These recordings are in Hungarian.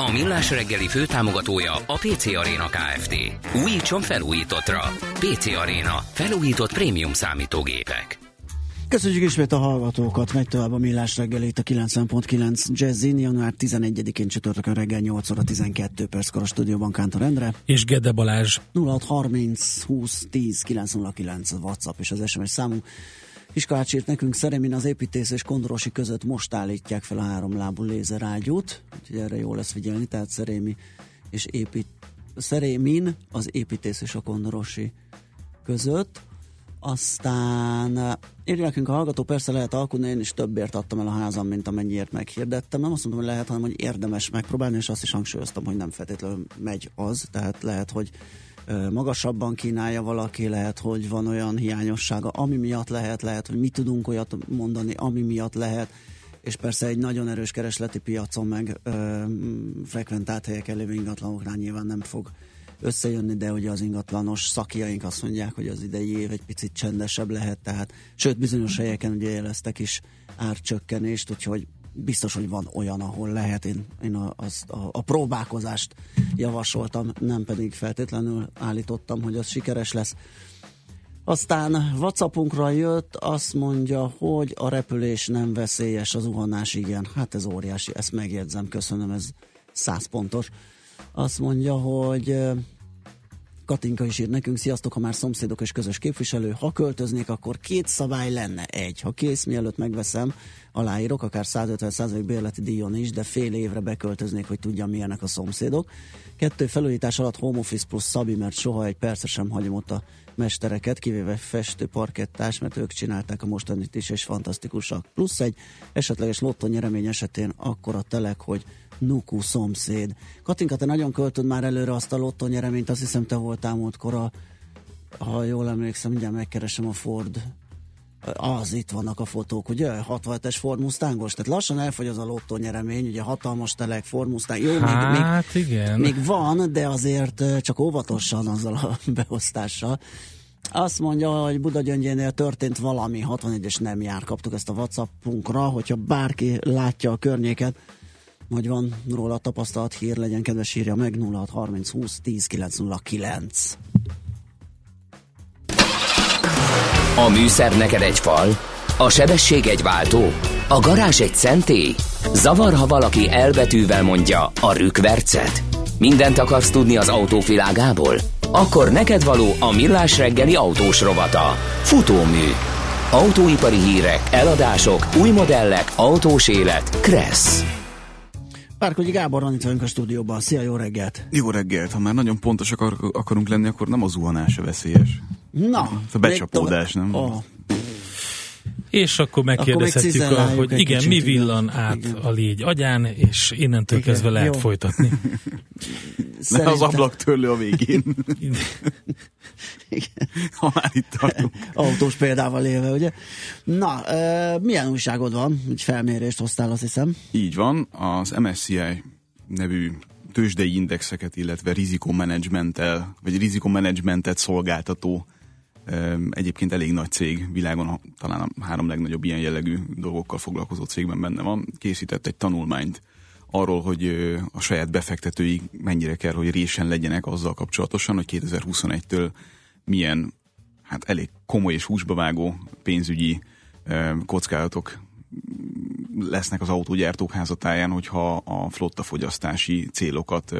A Millás reggeli főtámogatója a PC Arena Kft. Újítson felújítottra. PC Arena. Felújított prémium számítógépek. Köszönjük ismét a hallgatókat, megy tovább a Millás reggel itt a 90.9 Jazzin, január 11-én csütörtökön reggel 8 óra 12 perckor a stúdióban Kántor Endre. És Gede Balázs. 0630 20 10 909 a WhatsApp és az SMS számunk. Iskolács írt nekünk, Szeremin az építész és Kondorosi között most állítják fel a háromlábú lézerágyút, úgyhogy erre jó lesz figyelni, tehát Szerémi és épít, Szerémin az építész és a Kondorosi között. Aztán írja nekünk a hallgató, persze lehet alkudni, én is többért adtam el a házam, mint amennyiért meghirdettem. Nem azt mondom, hogy lehet, hanem hogy érdemes megpróbálni, és azt is hangsúlyoztam, hogy nem feltétlenül megy az, tehát lehet, hogy magasabban kínálja valaki, lehet, hogy van olyan hiányossága, ami miatt lehet, lehet, hogy mi tudunk olyat mondani, ami miatt lehet, és persze egy nagyon erős keresleti piacon meg ö, frekventált helyek elévő ingatlanoknál nyilván nem fog összejönni, de ugye az ingatlanos szakjaink azt mondják, hogy az idei év egy picit csendesebb lehet, tehát sőt bizonyos helyeken ugye jeleztek is árcsökkenést, úgyhogy biztos, hogy van olyan, ahol lehet. Én, én a, az, a, a próbálkozást javasoltam, nem pedig feltétlenül állítottam, hogy az sikeres lesz. Aztán WhatsAppunkra jött, azt mondja, hogy a repülés nem veszélyes, az zuhanás igen. Hát ez óriási, ezt megjegyzem, köszönöm, ez száz pontos. Azt mondja, hogy Katinka is ír nekünk, sziasztok, ha már szomszédok és közös képviselő, ha költöznék, akkor két szabály lenne. Egy, ha kész, mielőtt megveszem, aláírok, akár 150% bérleti díjon is, de fél évre beköltöznék, hogy tudjam, milyenek a szomszédok. Kettő, felújítás alatt home office plusz Szabi, mert soha egy percre sem hagyom ott a mestereket, kivéve festő parkettás, mert ők csinálták a mostanit is, és fantasztikusak. Plusz egy esetleges lottó nyeremény esetén akkor a telek, hogy Nuku szomszéd. Katinka, te nagyon költöd már előre azt a lottó nyereményt, azt hiszem te voltál múltkor a, ha jól emlékszem, mindjárt megkeresem a Ford az itt vannak a fotók, ugye? 67-es Ford Mustangos, tehát lassan elfogy az a lottó nyeremény, ugye hatalmas telek Ford Mustang. Jó, hát, még, igen. még van, de azért csak óvatosan azzal a beosztással. Azt mondja, hogy Buda gyöngyénél történt valami, 61 és nem jár. Kaptuk ezt a Whatsappunkra, hogyha bárki látja a környéket, vagy van róla tapasztalat hír, legyen kedves írja meg 0630 20 10 909. A műszer neked egy fal, a sebesség egy váltó, a garázs egy szentély. Zavar, ha valaki elbetűvel mondja a rükvercet. Mindent akarsz tudni az autóvilágából? Akkor neked való a millás reggeli autós rovata. Futómű. Autóipari hírek, eladások, új modellek, autós élet. Kressz. Párkogyi Gábor van itt a stúdióban. Szia, jó reggelt! Jó reggelt! Ha már nagyon pontosak akar, akarunk lenni, akkor nem a zuhanás a veszélyes. Na! A becsapódás, nem? Oh. És akkor megkérdezhetjük, akkor a, hogy igen, kicsit, mi villan igen. át Igen. a légy agyán, és innentől Igen, kezdve lehet jó. folytatni. Ne az ablak törlő a végén, Igen. ha már itt tartunk. Autós példával élve, ugye? Na, uh, milyen újságod van? Egy felmérést hoztál, azt hiszem. Így van, az MSCI nevű tőzsdei indexeket, illetve rizikomenedzsmenttel, vagy rizikomenedzsmentet szolgáltató egyébként elég nagy cég, világon talán a három legnagyobb ilyen jellegű dolgokkal foglalkozó cégben benne van, készített egy tanulmányt arról, hogy a saját befektetői mennyire kell, hogy résen legyenek azzal kapcsolatosan, hogy 2021-től milyen hát elég komoly és húsba vágó pénzügyi kockázatok lesznek az autógyártók házatáján, hogyha a flotta fogyasztási célokat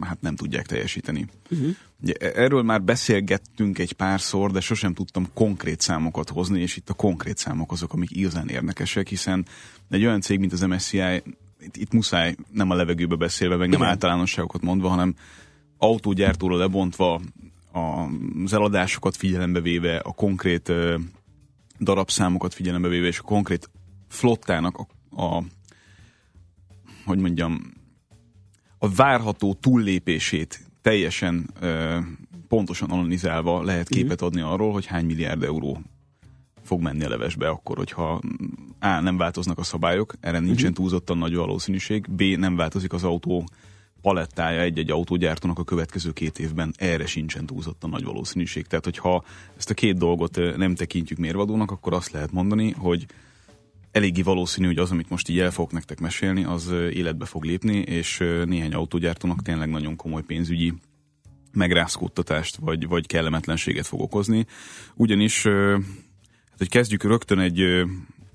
hát nem tudják teljesíteni. Uh-huh. Ugye, erről már beszélgettünk egy párszor, de sosem tudtam konkrét számokat hozni, és itt a konkrét számok azok, amik igazán érdekesek, hiszen egy olyan cég, mint az MSCI, itt, itt muszáj nem a levegőbe beszélve, meg nem Igen. általánosságokat mondva, hanem autógyártóra lebontva az eladásokat figyelembe véve, a konkrét darabszámokat figyelembe véve, és a konkrét flottának a, a hogy mondjam, a várható túllépését teljesen ö, pontosan analizálva lehet képet adni arról, hogy hány milliárd euró fog menni a levesbe akkor, hogyha A. nem változnak a szabályok, erre nincsen túlzottan nagy valószínűség, B. nem változik az autó palettája egy-egy autógyártónak a következő két évben, erre sincsen túlzottan nagy valószínűség. Tehát, hogyha ezt a két dolgot nem tekintjük mérvadónak, akkor azt lehet mondani, hogy eléggé valószínű, hogy az, amit most így el fogok nektek mesélni, az életbe fog lépni, és néhány autógyártónak tényleg nagyon komoly pénzügyi megrázkódtatást, vagy, vagy kellemetlenséget fog okozni. Ugyanis, hogy kezdjük rögtön egy,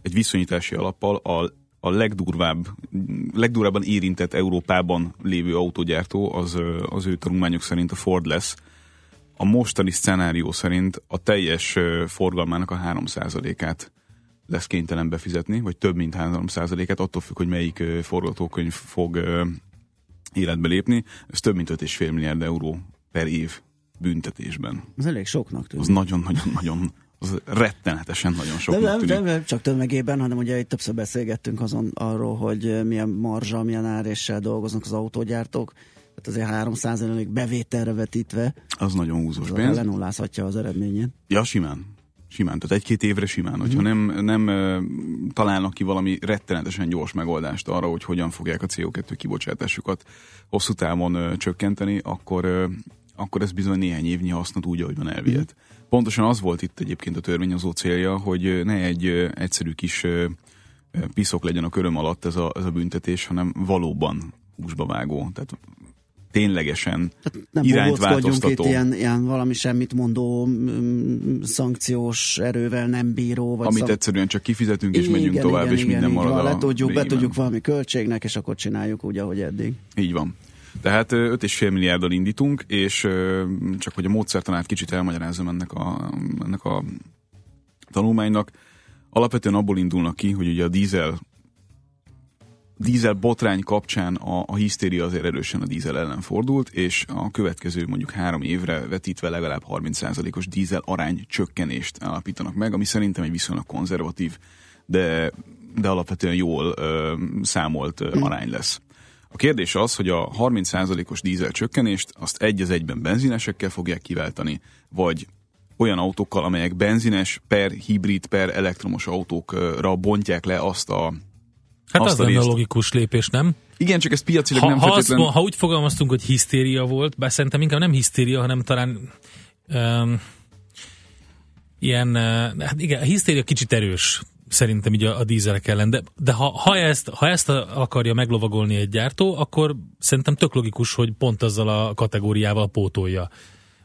egy viszonyítási alappal, a, a legdurvább, legdurvábban érintett Európában lévő autógyártó az, az ő tanulmányok szerint a Ford lesz. A mostani szenárió szerint a teljes forgalmának a 3%-át lesz kénytelen befizetni, vagy több mint 3%-át, attól függ, hogy melyik forgatókönyv fog életbe lépni. Ez több mint 5,5 milliárd euró per év büntetésben. Ez elég soknak tűnik. Az nagyon-nagyon-nagyon az rettenetesen nagyon sok. De nem, nem, csak tömegében, hanem ugye itt többször beszélgettünk azon arról, hogy milyen marzsa, milyen áréssel dolgoznak az autógyártók. Tehát azért 300 bevételre vetítve. Az nagyon húzós pénz. Az lenullázhatja az eredményét. Ja, simán. Simán, tehát egy-két évre simán. Hogyha mm. nem, nem találnak ki valami rettenetesen gyors megoldást arra, hogy hogyan fogják a CO2 kibocsátásukat hosszú távon csökkenteni, akkor, akkor ez bizony néhány évnyi hasznot úgy, ahogy van elvihet. Mm. Pontosan az volt itt egyébként a törvényhozó célja, hogy ne egy egyszerű kis piszok legyen a köröm alatt ez a, ez a büntetés, hanem valóban húsba vágó. Tehát ténylegesen Tehát nem irányt változtató. itt ilyen, ilyen valami semmit mondó szankciós erővel nem bíró. Vagy Amit szak... egyszerűen csak kifizetünk, és igen, megyünk tovább, igen, és igen, minden marad van, a tudjuk, betudjuk valami költségnek, és akkor csináljuk úgy, ahogy eddig. Így van. Tehát 5,5 milliárddal indítunk, és csak hogy a módszertanát kicsit elmagyarázom ennek a, ennek a tanulmánynak, alapvetően abból indulnak ki, hogy ugye a dízel dízel botrány kapcsán a, a hisztéria azért erősen a dízel ellen fordult, és a következő mondjuk három évre vetítve legalább 30%-os dízel arány csökkenést állapítanak meg, ami szerintem egy viszonylag konzervatív, de, de alapvetően jól ö, számolt ö, arány lesz. A kérdés az, hogy a 30%-os dízel csökkenést azt egy az egyben benzinesekkel fogják kiváltani, vagy olyan autókkal, amelyek benzines per hibrid per elektromos autókra bontják le azt a Hát azt az lenne a logikus lépés, nem? Igen, csak ez piacilag ha, nem ha, feltétlen... ha úgy fogalmaztunk, hogy hisztéria volt, bár szerintem inkább nem hisztéria, hanem talán um, ilyen, hát igen, a hisztéria kicsit erős szerintem így a, a dízelek ellen, de, de ha, ha, ezt, ha ezt akarja meglovagolni egy gyártó, akkor szerintem tök logikus, hogy pont azzal a kategóriával pótolja.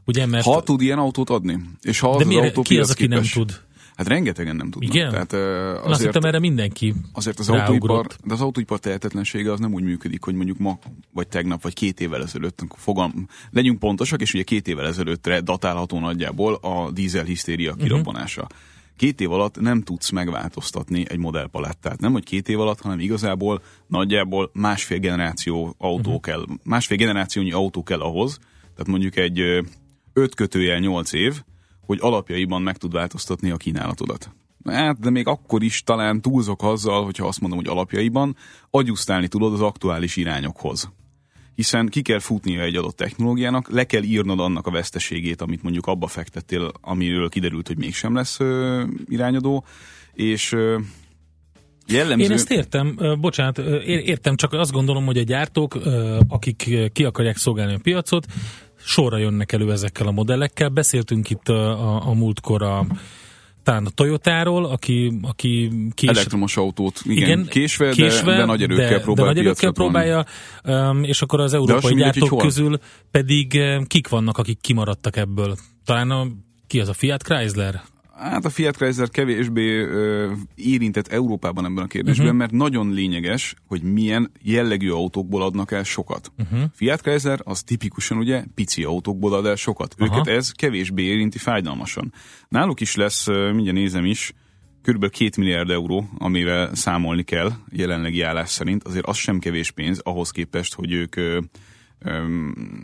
Ugye, mert... Ha tud ilyen autót adni, és ha az de az autó ki az, aki képes... nem tud? Hát rengetegen nem tudnak. Igen? Tehát, azért, Azt hittem erre mindenki Azért az autóipar, de az autóipar tehetetlensége az nem úgy működik, hogy mondjuk ma, vagy tegnap, vagy két évvel ezelőtt, fogalm, legyünk pontosak, és ugye két évvel ezelőttre datálható nagyjából a dízel hisztéria mhm. kirobbanása. Uh-huh. Két év alatt nem tudsz megváltoztatni egy modellpalettát. Nem, hogy két év alatt, hanem igazából nagyjából másfél generáció autó uh-huh. kell, másfél generációnyi autó kell ahhoz, tehát mondjuk egy öt kötőjel nyolc év, hogy alapjaiban meg tud változtatni a kínálatodat. Hát, de még akkor is talán túlzok azzal, hogyha azt mondom, hogy alapjaiban agyusztálni tudod az aktuális irányokhoz. Hiszen ki kell futnia egy adott technológiának, le kell írnod annak a veszteségét, amit mondjuk abba fektettél, amiről kiderült, hogy mégsem lesz ö, irányadó, és ö, Jellemző... Én ezt értem, bocsánat, értem, csak azt gondolom, hogy a gyártók, akik ki akarják szolgálni a piacot, sorra jönnek elő ezekkel a modellekkel. Beszéltünk itt a, a, a múltkor a talán a Toyotáról, aki, aki kés... Elektromos autót, igen, igen késve, késve de, de nagy erőkkel de, próbál de nagy erőkkel próbálja, um, és akkor az európai gyártók közül pedig kik vannak, akik kimaradtak ebből? Talán a, ki az a Fiat Chrysler? Hát a Fiat Chrysler kevésbé ö, érintett Európában ebben a kérdésben, uh-huh. mert nagyon lényeges, hogy milyen jellegű autókból adnak el sokat. Uh-huh. Fiat Chrysler az tipikusan ugye pici autókból ad el sokat. Uh-huh. Őket ez kevésbé érinti fájdalmasan. Náluk is lesz, mindjárt nézem is, kb. 2 milliárd euró, amivel számolni kell jelenlegi állás szerint. Azért az sem kevés pénz ahhoz képest, hogy ők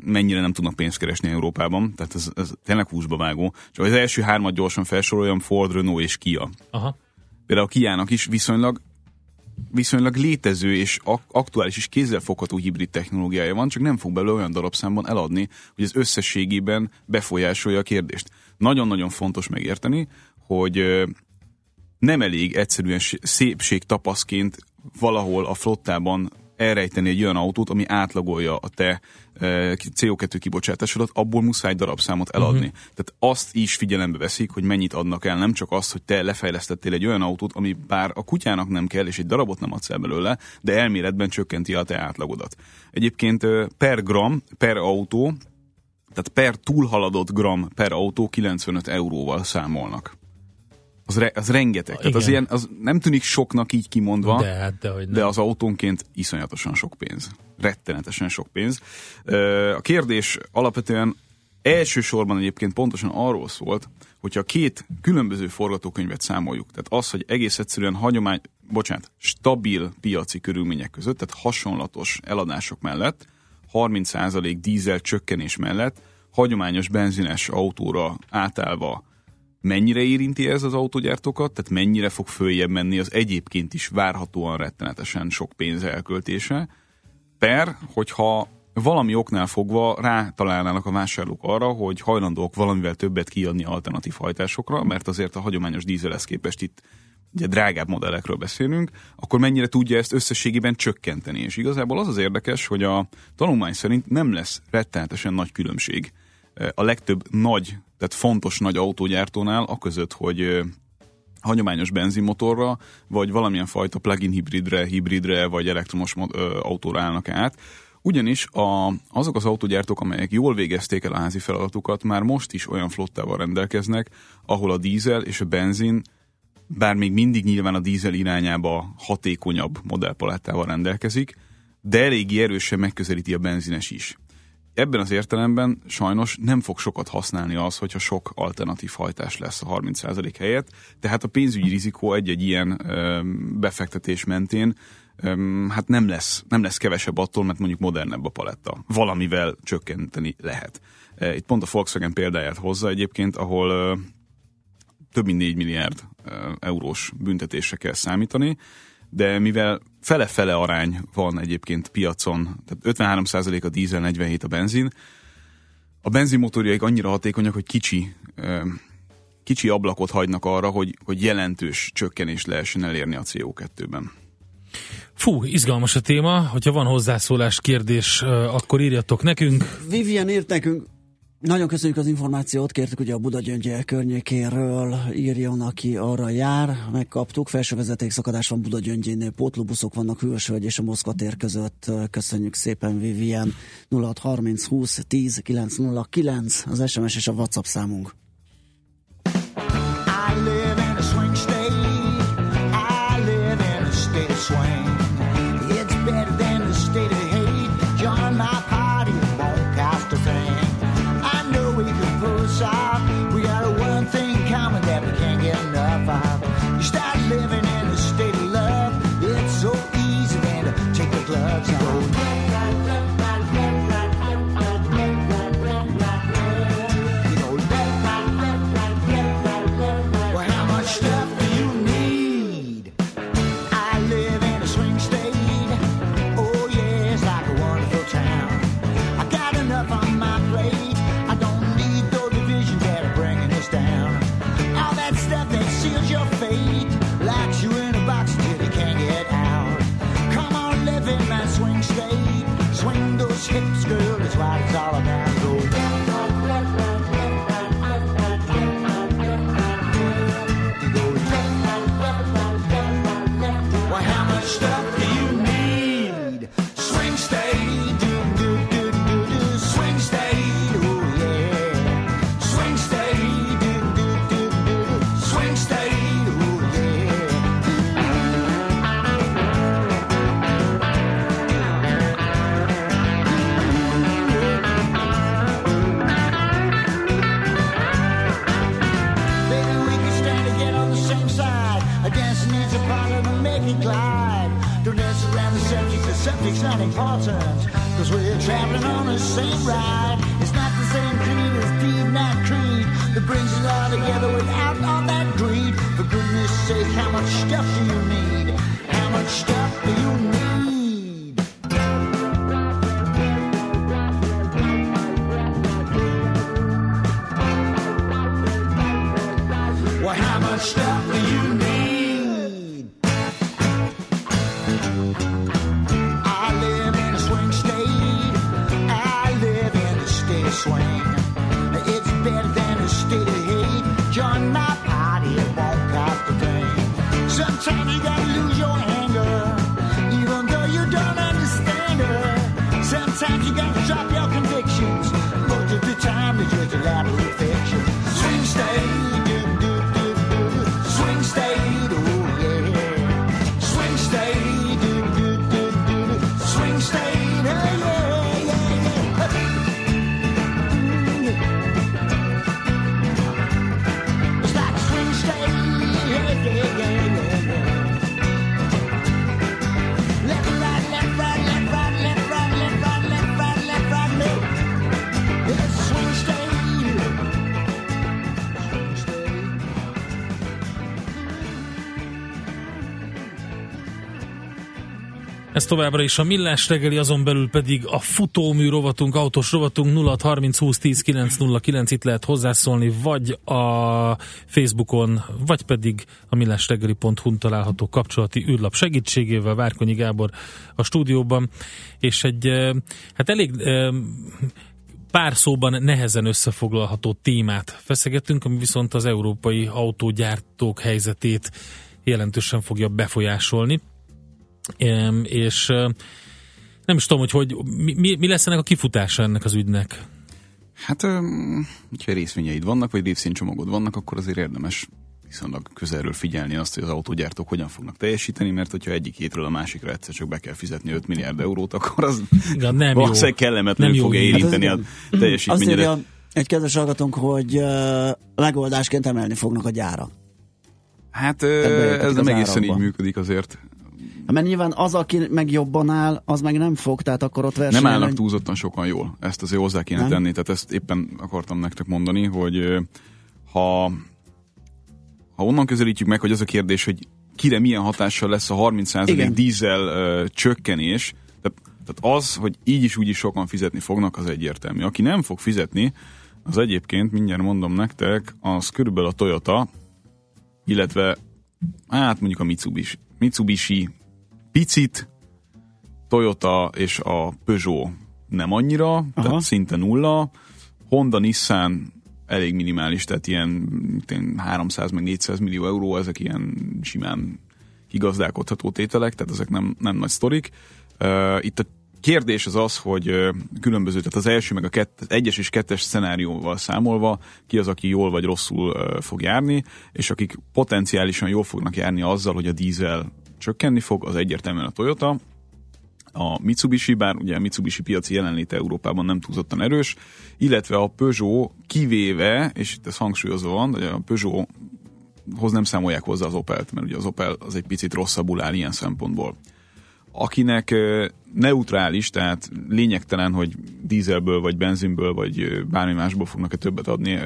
mennyire nem tudnak pénzt keresni Európában, tehát ez, ez tényleg húsba vágó. Csak az első hármat gyorsan felsoroljam, Ford, Renault és Kia. Aha. Például a Kia-nak is viszonylag viszonylag létező és ak- aktuális és kézzelfogható hibrid technológiája van, csak nem fog belőle olyan darabszámban eladni, hogy ez összességében befolyásolja a kérdést. Nagyon-nagyon fontos megérteni, hogy nem elég egyszerűen szépség tapaszként valahol a flottában elrejteni egy olyan autót, ami átlagolja a te CO2 kibocsátásodat, abból muszáj darabszámot eladni. Uh-huh. Tehát azt is figyelembe veszik, hogy mennyit adnak el, nem csak azt, hogy te lefejlesztettél egy olyan autót, ami bár a kutyának nem kell, és egy darabot nem adsz el belőle, de elméletben csökkenti a te átlagodat. Egyébként per gram, per autó, tehát per túlhaladott gram per autó 95 euróval számolnak az, re, az rengeteg. Tehát az, ilyen, az nem tűnik soknak így kimondva, de, hát, de, hogy de az autónként iszonyatosan sok pénz. Rettenetesen sok pénz. A kérdés alapvetően elsősorban egyébként pontosan arról szólt, hogyha két különböző forgatókönyvet számoljuk, tehát az, hogy egész egyszerűen hagyomány, bocsánat, stabil piaci körülmények között, tehát hasonlatos eladások mellett, 30% dízel csökkenés mellett, hagyományos benzines autóra átállva mennyire érinti ez az autógyártókat, tehát mennyire fog följebb menni az egyébként is várhatóan rettenetesen sok pénz elköltése, per, hogyha valami oknál fogva rátalálnának a vásárlók arra, hogy hajlandók valamivel többet kiadni alternatív hajtásokra, mert azért a hagyományos dízelhez képest itt ugye drágább modellekről beszélünk, akkor mennyire tudja ezt összességében csökkenteni. És igazából az az érdekes, hogy a tanulmány szerint nem lesz rettenetesen nagy különbség a legtöbb nagy tehát fontos nagy autógyártónál, a között, hogy hagyományos benzinmotorra, vagy valamilyen fajta plug-in hibridre, hibridre, vagy elektromos autóra állnak át. Ugyanis a, azok az autógyártók, amelyek jól végezték el a házi feladatukat, már most is olyan flottával rendelkeznek, ahol a dízel és a benzin, bár még mindig nyilván a dízel irányába hatékonyabb modellpalettával rendelkezik, de eléggé erősen megközelíti a benzines is ebben az értelemben sajnos nem fog sokat használni az, hogyha sok alternatív hajtás lesz a 30% helyett, tehát a pénzügyi rizikó egy-egy ilyen befektetés mentén hát nem lesz, nem lesz kevesebb attól, mert mondjuk modernebb a paletta. Valamivel csökkenteni lehet. Itt pont a Volkswagen példáját hozza egyébként, ahol több mint 4 milliárd eurós büntetésre kell számítani, de mivel fele-fele arány van egyébként piacon, tehát 53% a dízel, 47 a benzin, a benzinmotorjaik annyira hatékonyak, hogy kicsi, kicsi ablakot hagynak arra, hogy, hogy jelentős csökkenés lehessen elérni a CO2-ben. Fú, izgalmas a téma, hogyha van hozzászólás, kérdés, akkor írjatok nekünk. Vivian írt nekünk, nagyon köszönjük az információt, kértük ugye a Buda Gyöngyel környékéről írjon, aki arra jár, megkaptuk, felső vezetékszakadás van Buda Gyöngyénél, pótlóbuszok vannak Hűvösvölgy és a Moszkva tér között, köszönjük szépen Vivian, 0630 20 10 909 az SMS és a WhatsApp számunk. Továbbra is a Millás reggeli, azon belül pedig a futómű rovatunk, autós rovatunk 0630 20 10 909, itt lehet hozzászólni, vagy a Facebookon, vagy pedig a millásreggeli.hu található kapcsolati űrlap segítségével, Várkonyi Gábor a stúdióban, és egy eh, hát elég eh, pár szóban nehezen összefoglalható témát feszegetünk, ami viszont az európai autógyártók helyzetét jelentősen fogja befolyásolni. És em, nem is tudom, hogy, hogy mi, mi- lesz ennek a kifutása ennek az ügynek. Hát, hogyha részvényeid vannak, vagy részvénycsomagod vannak, akkor azért érdemes viszonylag közelről figyelni azt, hogy az autógyártók hogyan fognak teljesíteni, mert hogyha egyik hétről a másikra egyszer csak be kell fizetni 5 milliárd eurót, akkor az Igen, nem jó. valószínűleg kellemetlenül Nem jó fogja hír. érinteni Hát a ez- Azt teljesítményedet. írja egy kedves hallgatónk, hogy uh, megoldásként emelni fognak a gyára. Hát Tehát ez nem az egészen így árakba. működik azért. Mert nyilván az, aki meg jobban áll, az meg nem fog, tehát akkor ott verseny. Nem állnak túlzottan sokan jól. Ezt azért hozzá kéne Nem? tenni. Tehát ezt éppen akartam nektek mondani, hogy ha, ha onnan közelítjük meg, hogy az a kérdés, hogy kire milyen hatással lesz a 30% Igen. dízel ö, csökkenés, tehát, tehát az, hogy így is úgy is sokan fizetni fognak, az egyértelmű. Aki nem fog fizetni, az egyébként, mindjárt mondom nektek, az körülbelül a Toyota, illetve hát mondjuk a Mitsubishi. Mitsubishi picit, Toyota és a Peugeot nem annyira, Aha. tehát szinte nulla. Honda, Nissan elég minimális, tehát ilyen mint én, 300 meg 400 millió euró, ezek ilyen simán kigazdálkodható tételek, tehát ezek nem, nem nagy sztorik. Uh, itt a kérdés az az, hogy különböző, tehát az első meg a kett, egyes és kettes szenárióval számolva, ki az, aki jól vagy rosszul fog járni, és akik potenciálisan jól fognak járni azzal, hogy a dízel csökkenni fog, az egyértelműen a Toyota, a Mitsubishi, bár ugye a Mitsubishi piaci jelenléte Európában nem túlzottan erős, illetve a Peugeot kivéve, és itt ez hangsúlyozva van, hogy a Peugeothoz nem számolják hozzá az Opelt, mert ugye az Opel az egy picit rosszabbul áll ilyen szempontból. Akinek neutrális, tehát lényegtelen, hogy dízelből, vagy benzinből, vagy bármi másból fognak-e többet adni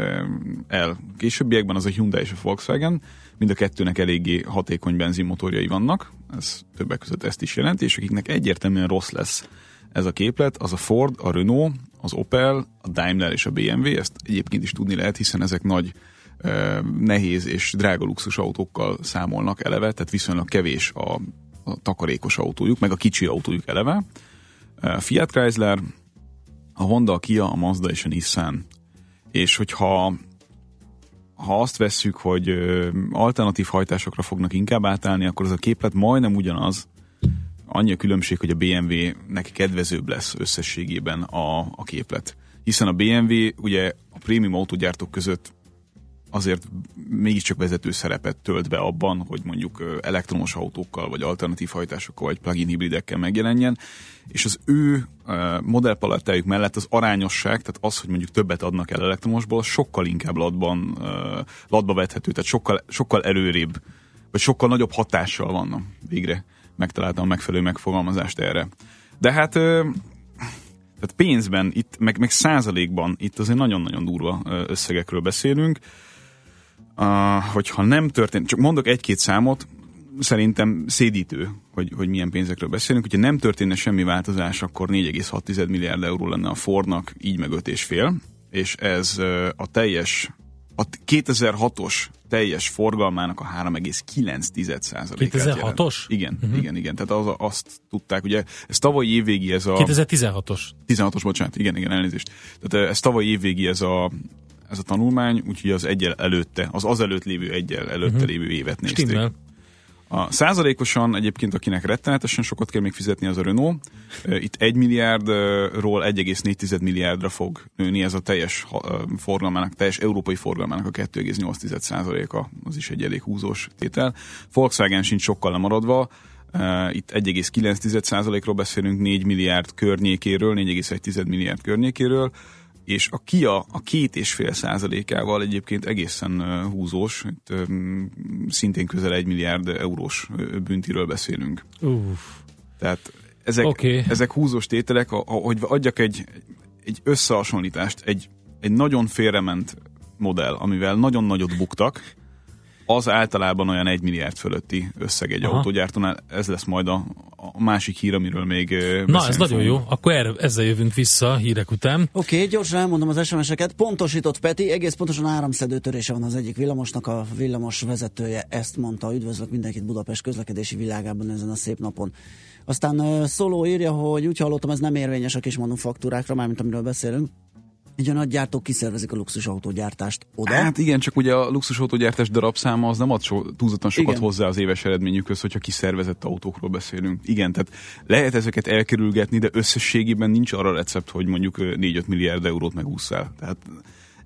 el későbbiekben, az a Hyundai és a Volkswagen. Mind a kettőnek eléggé hatékony benzinmotorjai vannak, ez többek között ezt is jelenti, és akiknek egyértelműen rossz lesz ez a képlet, az a Ford, a Renault, az Opel, a Daimler és a BMW, ezt egyébként is tudni lehet, hiszen ezek nagy nehéz és drága luxus autókkal számolnak eleve, tehát viszonylag kevés a, a takarékos autójuk, meg a kicsi autójuk eleve. A Fiat Chrysler, a Honda, a Kia, a Mazda és a Nissan. És hogyha ha azt vesszük, hogy alternatív hajtásokra fognak inkább átállni, akkor az a képlet majdnem ugyanaz, annyi a különbség, hogy a BMW-nek kedvezőbb lesz összességében a, a képlet. Hiszen a BMW ugye a prémium autógyártók között azért mégiscsak vezető szerepet tölt be abban, hogy mondjuk elektromos autókkal, vagy alternatív hajtásokkal, vagy plug-in hibridekkel megjelenjen, és az ő modellpalettájuk mellett az arányosság, tehát az, hogy mondjuk többet adnak el elektromosból, sokkal inkább latban, latba vethető, tehát sokkal, sokkal előrébb, vagy sokkal nagyobb hatással van. Na, Végre megtaláltam a megfelelő megfogalmazást erre. De hát tehát pénzben, itt, meg, meg százalékban itt azért nagyon-nagyon durva összegekről beszélünk. Hogyha nem történt, csak mondok egy-két számot, szerintem szédítő, hogy, hogy milyen pénzekről beszélünk. Hogyha nem történne semmi változás, akkor 4,6 milliárd euró lenne a Fordnak, így meg 5,5, és ez a teljes a 2006-os teljes forgalmának a 3,9%-át 2006-os? Igen, uh-huh. igen, igen. Tehát az, azt tudták, ugye ez tavalyi évvégi ez a... 2016-os. 16-os, bocsánat, igen, igen, elnézést. Tehát ez tavalyi évvégi ez a, ez a tanulmány, úgyhogy az egyel előtte, az az előtt lévő egyel előtte uh-huh. lévő évet nézték. Stimmel. A százalékosan egyébként, akinek rettenetesen sokat kell még fizetni, az a Renault. Itt 1 milliárdról 1,4 milliárdra fog nőni ez a teljes forgalmának, teljes európai forgalmának a 2,8 százaléka, az is egy elég húzós tétel. Volkswagen sincs sokkal lemaradva, itt 1,9 százalékról beszélünk, 4 milliárd környékéről, 4,1 milliárd környékéről, és a KIA a két és fél százalékával egyébként egészen húzós, itt szintén közel egy milliárd eurós büntiről beszélünk. Uff. Tehát ezek, Oké. ezek húzós tételek, hogy adjak egy, egy összehasonlítást, egy, egy nagyon félrement modell, amivel nagyon nagyot buktak, az általában olyan egy milliárd fölötti összeg egy Aha. autógyártónál. Ez lesz majd a, a másik hír, amiről még Na, ez nagyon jó. Akkor erre, ezzel jövünk vissza a hírek után. Oké, okay, gyorsan elmondom az SMS-eket. Pontosított Peti, egész pontosan áramszedő törése van az egyik villamosnak, a villamos vezetője ezt mondta. Üdvözlök mindenkit Budapest közlekedési világában ezen a szép napon. Aztán uh, Szoló írja, hogy úgy hallottam, ez nem érvényes a kis manufaktúrákra, mármint amiről beszélünk. Így a nagy gyártók kiszervezik a luxusautógyártást oda. Hát igen, csak ugye a luxusautógyártás darabszáma az nem ad so, túlzottan sokat Igen. hozzá az éves eredményükhöz, hogyha kiszervezett autókról beszélünk. Igen, tehát lehet ezeket elkerülgetni, de összességében nincs arra recept, hogy mondjuk ö, 4-5 milliárd eurót megúszszál. Tehát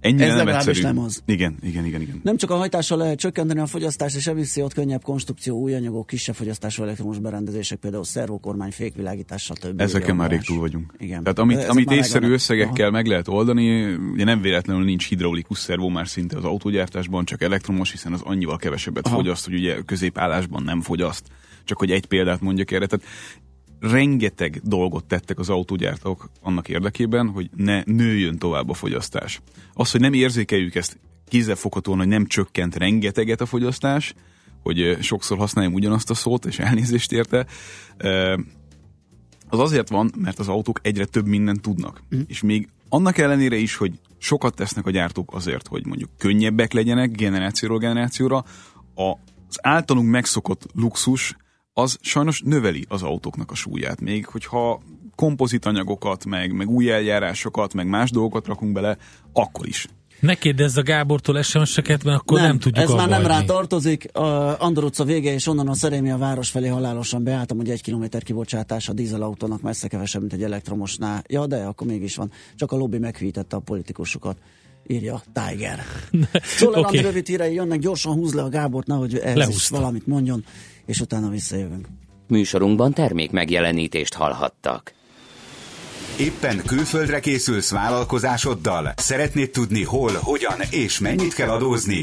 ennyire Ez nem egyszerű. nem az. Igen, igen, igen, igen. Nem csak a hajtással lehet csökkenteni a fogyasztást és emissziót, könnyebb konstrukció, új anyagok, kisebb fogyasztású elektromos berendezések, például szervokormány, fékvilágítás, stb. Ezeken már rég túl vagyunk. Igen. Tehát amit, Ezek amit észszerű összegekkel meg lehet oldani, ugye nem véletlenül nincs hidraulikus szervó már szinte az autógyártásban, csak elektromos, hiszen az annyival kevesebbet Aha. fogyaszt, hogy ugye középallásban nem fogyaszt. Csak hogy egy példát mondjak erre. Tehát rengeteg dolgot tettek az autógyártók annak érdekében, hogy ne nőjön tovább a fogyasztás. Az, hogy nem érzékeljük ezt kézzelfoghatóan, hogy nem csökkent rengeteget a fogyasztás, hogy sokszor használjam ugyanazt a szót, és elnézést érte, az azért van, mert az autók egyre több mindent tudnak. Mm. És még annak ellenére is, hogy sokat tesznek a gyártók azért, hogy mondjuk könnyebbek legyenek generációról generációra, az általunk megszokott luxus az sajnos növeli az autóknak a súlyát. Még hogyha kompozitanyagokat, meg, meg új eljárásokat, meg más dolgokat rakunk bele, akkor is. Ne kérdezz a Gábortól SMS-eket, mert akkor nem, nem tudjuk Ez már nem rá tartozik. A Andor utca vége, és onnan a Szerémia város felé halálosan beálltam, hogy egy kilométer kibocsátás a dízelautónak messze kevesebb, mint egy elektromosnál. Ja, de akkor mégis van. Csak a lobby meghűítette a politikusokat. Írja Tiger. Szóval okay. rövid hírei jönnek, gyorsan húz le a Gábort, nehogy ez is Lehúzta. valamit mondjon, és utána visszajövünk. Műsorunkban termék megjelenítést hallhattak. Éppen külföldre készülsz vállalkozásoddal? Szeretnéd tudni hol, hogyan és mennyit kell adózni?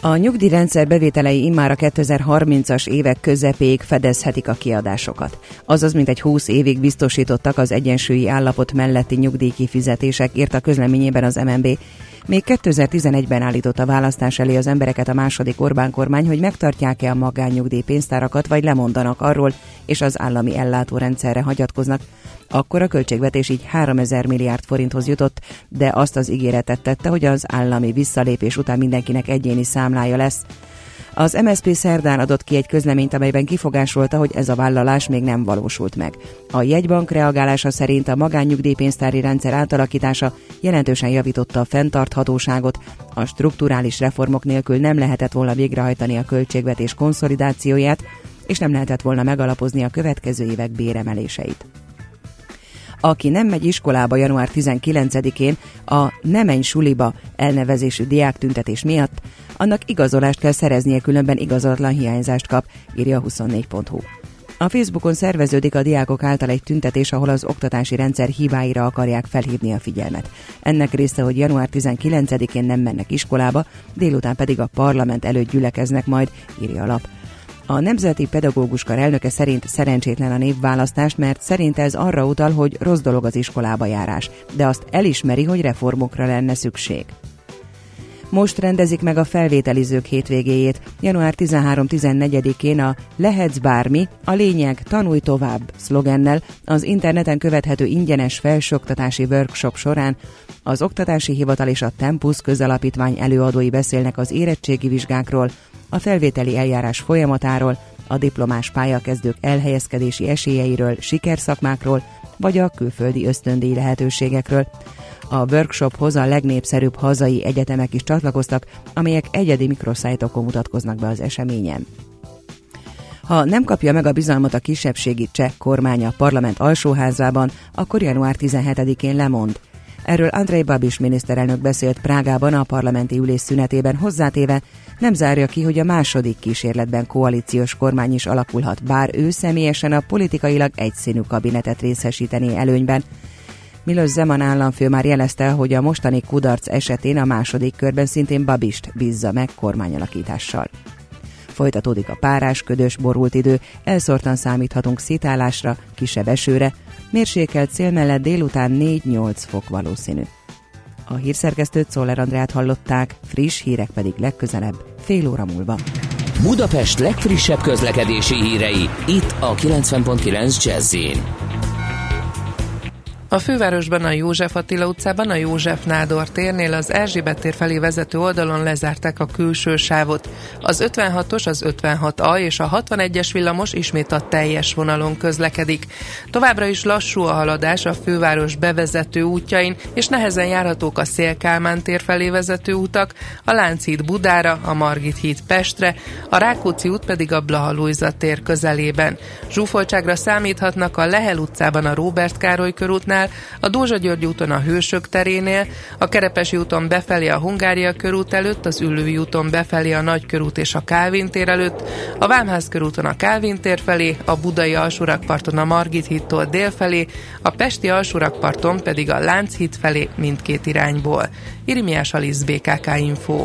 A nyugdíjrendszer bevételei immár a 2030-as évek közepéig fedezhetik a kiadásokat. Azaz, mint egy 20 évig biztosítottak az egyensúlyi állapot melletti nyugdíjkifizetések, írt a közleményében az MNB. Még 2011-ben állított a választás elé az embereket a második Orbán kormány, hogy megtartják-e a magánnyugdíj pénztárakat, vagy lemondanak arról, és az állami ellátórendszerre hagyatkoznak. Akkor a költségvetés így 3000 milliárd forinthoz jutott, de azt az ígéretet tette, hogy az állami visszalépés után mindenkinek egyéni számlája lesz. Az MSZP szerdán adott ki egy közleményt, amelyben kifogásolta, hogy ez a vállalás még nem valósult meg. A jegybank reagálása szerint a magánnyugdíjpénztári rendszer átalakítása jelentősen javította a fenntarthatóságot, a strukturális reformok nélkül nem lehetett volna végrehajtani a költségvetés konszolidációját, és nem lehetett volna megalapozni a következő évek béremeléseit. Aki nem megy iskolába január 19-én a Nem suliba elnevezésű diáktüntetés miatt, annak igazolást kell szereznie, különben igazolatlan hiányzást kap, írja a 24.hu. A Facebookon szerveződik a diákok által egy tüntetés, ahol az oktatási rendszer hibáira akarják felhívni a figyelmet. Ennek része, hogy január 19-én nem mennek iskolába, délután pedig a parlament előtt gyülekeznek majd, írja a lap. A Nemzeti Pedagógus Kar elnöke szerint szerencsétlen a névválasztást, mert szerint ez arra utal, hogy rossz dolog az iskolába járás, de azt elismeri, hogy reformokra lenne szükség. Most rendezik meg a felvételizők hétvégéjét. Január 13-14-én a Lehetsz bármi, a lényeg tanulj tovább szlogennel az interneten követhető ingyenes felsőoktatási workshop során az Oktatási Hivatal és a Tempus közalapítvány előadói beszélnek az érettségi vizsgákról, a felvételi eljárás folyamatáról, a diplomás pályakezdők elhelyezkedési esélyeiről, sikerszakmákról, vagy a külföldi ösztöndíj lehetőségekről. A workshophoz a legnépszerűbb hazai egyetemek is csatlakoztak, amelyek egyedi mikroszájtokon mutatkoznak be az eseményen. Ha nem kapja meg a bizalmat a kisebbségi cseh kormány a parlament alsóházában, akkor január 17-én lemond. Erről Andrei Babis miniszterelnök beszélt Prágában a parlamenti ülés szünetében hozzátéve, nem zárja ki, hogy a második kísérletben koalíciós kormány is alakulhat, bár ő személyesen a politikailag egyszínű kabinetet részesítené előnyben. Milos Zeman államfő már jelezte, hogy a mostani kudarc esetén a második körben szintén Babist bízza meg kormányalakítással. Folytatódik a párás, ködös, borult idő, elszórtan számíthatunk szítálásra, kisebb esőre, mérsékelt cél mellett délután 4-8 fok valószínű. A hírszerkesztőt Szoller Andrát hallották, friss hírek pedig legközelebb, fél óra múlva. Budapest legfrissebb közlekedési hírei, itt a 90.9 jazz a fővárosban a József Attila utcában a József Nádor térnél az Erzsébet tér felé vezető oldalon lezárták a külső sávot. Az 56-os, az 56A és a 61-es villamos ismét a teljes vonalon közlekedik. Továbbra is lassú a haladás a főváros bevezető útjain, és nehezen járhatók a Szélkálmán tér felé vezető utak, a Lánchíd Budára, a Margit híd Pestre, a Rákóczi út pedig a Blaha tér közelében. Zsúfoltságra számíthatnak a Lehel utcában a Róbert Károly körútnál, útnál, a Dózsa György úton a Hősök terénél, a Kerepesi úton befelé a Hungária körút előtt, az Üllői úton befelé a Nagykörút és a Kálvin tér előtt, a Vámház körúton a Kálvin tér felé, a Budai alsórakparton a Margit hittól dél felé, a Pesti alsórakparton pedig a Lánchíd felé mindkét irányból. Irimiás Alisz BKK Info.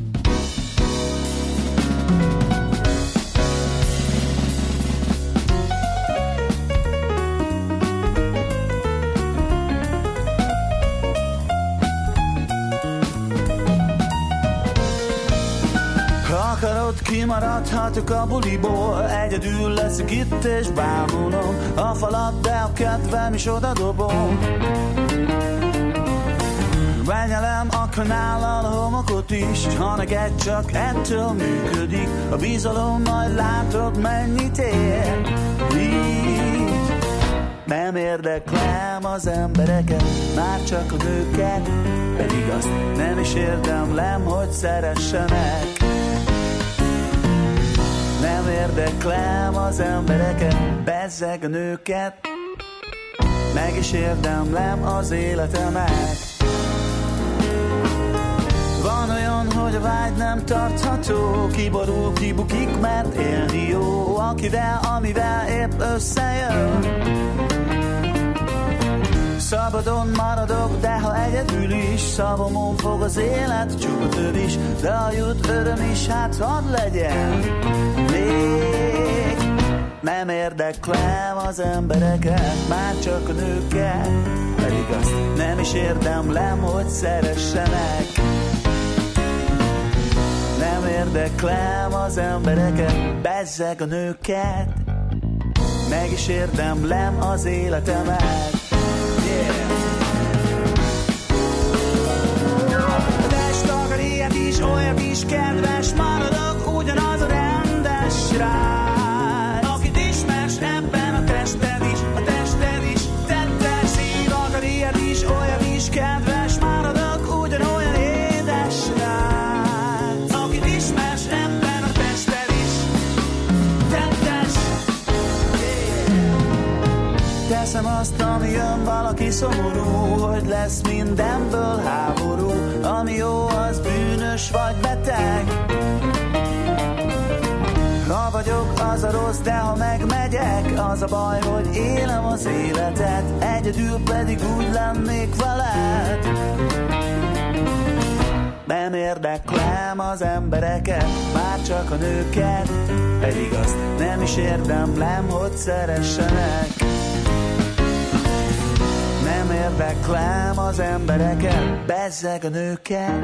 Kimaradhatok a buliból Egyedül leszek itt és bámulom. A falat, de a kedvem is oda dobom. Benyelem a kanállal a homokot is Ha neked csak ettől működik. A bizalom majd látod mennyit ér. Így nem érdeklem az embereket Már csak a nőket Pedig azt nem is érdemlem, hogy szeressenek nem érdeklem az embereket, bezzeg a nőket, meg is érdemlem az életemet. Van olyan, hogy a vágy nem tartható, kiborul, kibukik, mert élni jó, akivel, amivel épp összejön. Szabadon maradok, de ha egyedül is Szavamon fog az élet, csupa is De a jut öröm is, hát hadd legyen Még nem érdeklem az embereket Már csak a nőket. Pedig azt nem is érdemlem, hogy szeressenek. Nem érdeklem az embereket Bezzeg a nőket. Meg is érdemlem az életemet szomorú, hogy lesz mindenből háború, ami jó, az bűnös vagy beteg. Ha vagyok, az a rossz, de ha megmegyek, az a baj, hogy élem az életet, egyedül pedig úgy lennék veled. Nem érdeklem az embereket, már csak a nőket, pedig azt nem is érdemlem, hogy szeressenek. Érdeklem az embereket, bezzeg a nőket,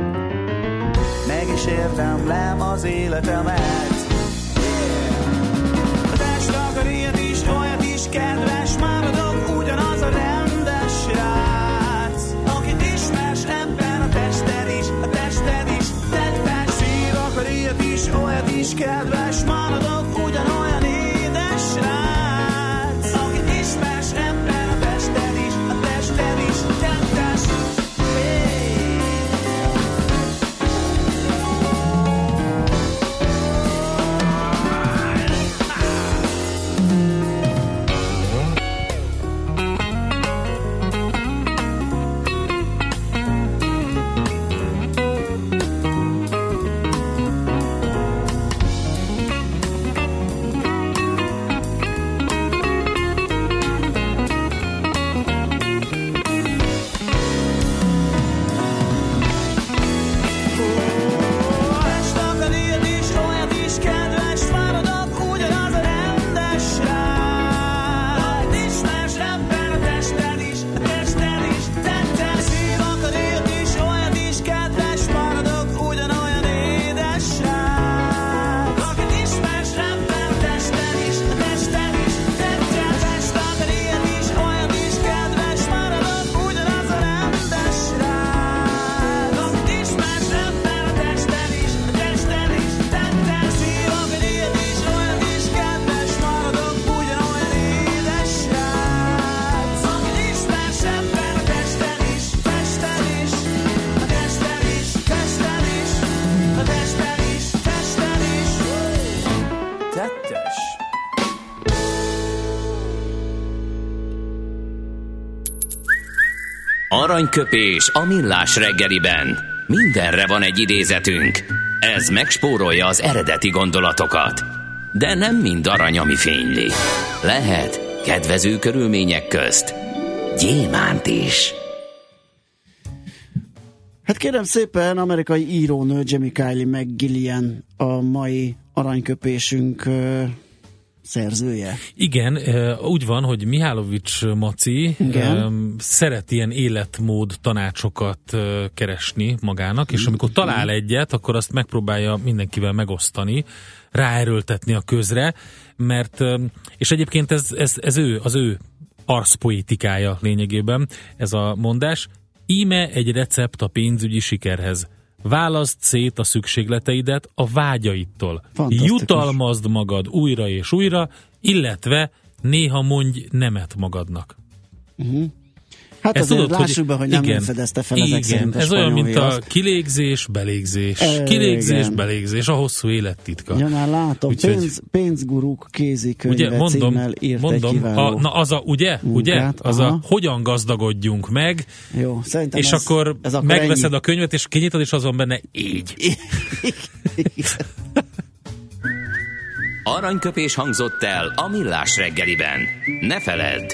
meg is érdemlem az életemet. A test akar is, olyat is, kedves, maradok ugyanaz a rendes srác. Akit ismersz ebben a tested is, a tested is, tettes. Szív akar ilyet is, olyat is, kedves, maradok Aranyköpés a millás reggeliben. Mindenre van egy idézetünk. Ez megspórolja az eredeti gondolatokat. De nem mind arany, ami fényli. Lehet kedvező körülmények közt gyémánt is. Hát kérem szépen, amerikai írónő Jamie Kylie McGillian a mai aranyköpésünk szerzője. Igen, úgy van, hogy Mihálovics Maci Igen. szeret ilyen életmód tanácsokat keresni magának, és amikor talál egyet, akkor azt megpróbálja mindenkivel megosztani, ráerőltetni a közre, mert, és egyébként ez, ez, ez ő, az ő arszpoétikája lényegében, ez a mondás. Íme egy recept a pénzügyi sikerhez. Válaszd szét a szükségleteidet a vágyaitól. Fantasztikus. Jutalmazd magad újra és újra, illetve néha mondj nemet magadnak. Hát Ezt azért tudod, lássuk be, hogy nem igen, fedezte fel igen, ezek szerint a ez olyan, mint a spanyol kilégzés, belégzés. Igen. Kilégzés, belégzés, a hosszú élet titka. Ja, már látom, Úgyhogy- pénz, pénzguruk kézikönyve Ugye, mondom, címmel írt mondom a, na az a, ugye, ugye, munkát, az aha. a hogyan gazdagodjunk meg, Jó, szerintem és ez, akkor ez akkor megveszed ennyi. a könyvet, és kinyitod, és az van benne így. Aranyköpés hangzott el a millás reggeliben. Ne feledd,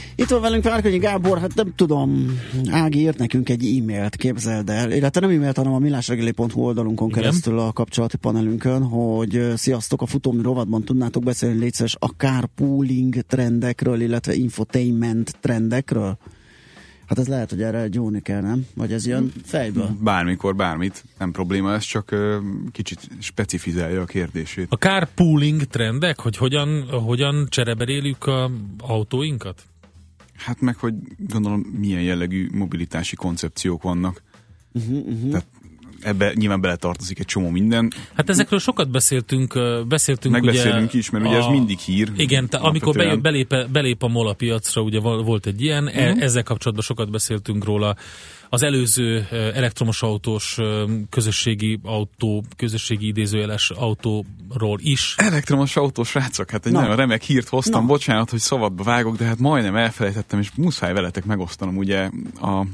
Itt van velünk Várkonyi Gábor, hát nem tudom, Ági írt nekünk egy e-mailt, képzeld el, illetve nem e-mailt, hanem a millásregeli.hu oldalunkon Igen. keresztül a kapcsolati panelünkön, hogy sziasztok, a futómű rovatban tudnátok beszélni létszeres a carpooling trendekről, illetve infotainment trendekről? Hát ez lehet, hogy erre gyóni kell, nem? Vagy ez jön fejből? Bármikor, bármit, nem probléma, ez csak ö, kicsit specifizálja a kérdését. A carpooling trendek, hogy hogyan, hogyan csereberéljük a autóinkat? Hát meg, hogy gondolom milyen jellegű mobilitási koncepciók vannak. Uh-huh, uh-huh. Tehát ebbe nyilván beletartozik egy csomó minden. Hát ezekről sokat beszéltünk, beszéltünk Megbeszélünk ugye, is, mert ugye ez mindig hír. Igen, te, amikor be, Alapvetően. belép, belép a MOL a piacra, ugye volt egy ilyen, uh-huh. Ezzel kapcsolatban sokat beszéltünk róla. Az előző elektromos autós közösségi autó, közösségi idézőjeles autóról is. Elektromos autós srácok, hát egy Na. nagyon remek hírt hoztam, Na. bocsánat, hogy szabadba vágok, de hát majdnem elfelejtettem, és muszáj veletek megosztanom, ugye a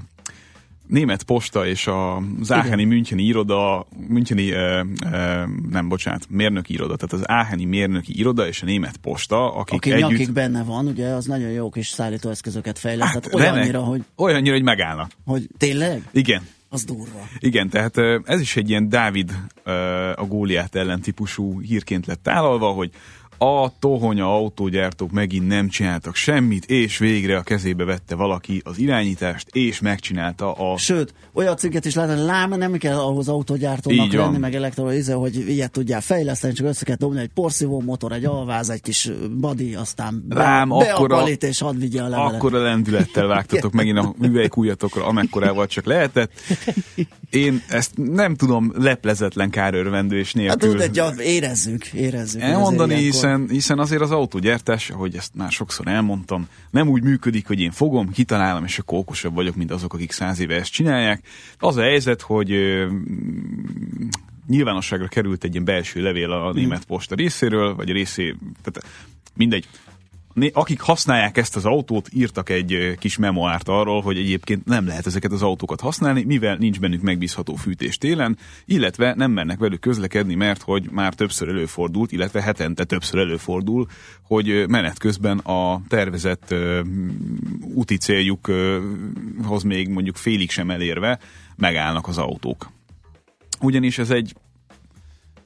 német posta és a Áheni Müncheni iroda, Müncheni, ö, ö, nem, bocsánat, mérnöki iroda, tehát az Áheni mérnöki iroda és a német posta, akik Akik, együtt... akik benne van, ugye az nagyon jó kis szállítóeszközöket fejleszt, hát, olyannyira, remek, hogy, olyannyira, hogy megállnak. hogy tényleg? Igen, Az durva. Igen, tehát ez is egy ilyen Dávid a Góliát ellen típusú hírként lett tálalva, hogy a tohonya autógyártók megint nem csináltak semmit, és végre a kezébe vette valaki az irányítást, és megcsinálta a... Sőt, olyan cikket is lehet, hogy lám, nem kell ahhoz autógyártónak Így van. lenni, meg elektrolíze, hogy ilyet tudjál fejleszteni, csak össze kell dobni egy porszívó motor, egy alváz, egy kis body, aztán be, Lám, be akkora- a palit, és hadd vigye a levelet. Akkor a lendülettel vágtatok megint a művelykújatokra, amekkorával csak lehetett. Én ezt nem tudom leplezetlen kárörvendő és Hát nélkül tudod, egy, ja, érezzük, érezzük. elmondani, hiszen, hiszen azért az autógyártás, ahogy ezt már sokszor elmondtam, nem úgy működik, hogy én fogom, kitalálom, és akkor okosabb vagyok, mint azok, akik száz éve ezt csinálják. Az a helyzet, hogy nyilvánosságra került egy ilyen belső levél a német posta részéről, vagy részé, tehát mindegy. Akik használják ezt az autót, írtak egy kis memoárt arról, hogy egyébként nem lehet ezeket az autókat használni, mivel nincs bennük megbízható fűtés télen, illetve nem mernek velük közlekedni, mert hogy már többször előfordult, illetve hetente többször előfordul, hogy menet közben a tervezett ö, úti céljukhoz még mondjuk félig sem elérve megállnak az autók. Ugyanis ez egy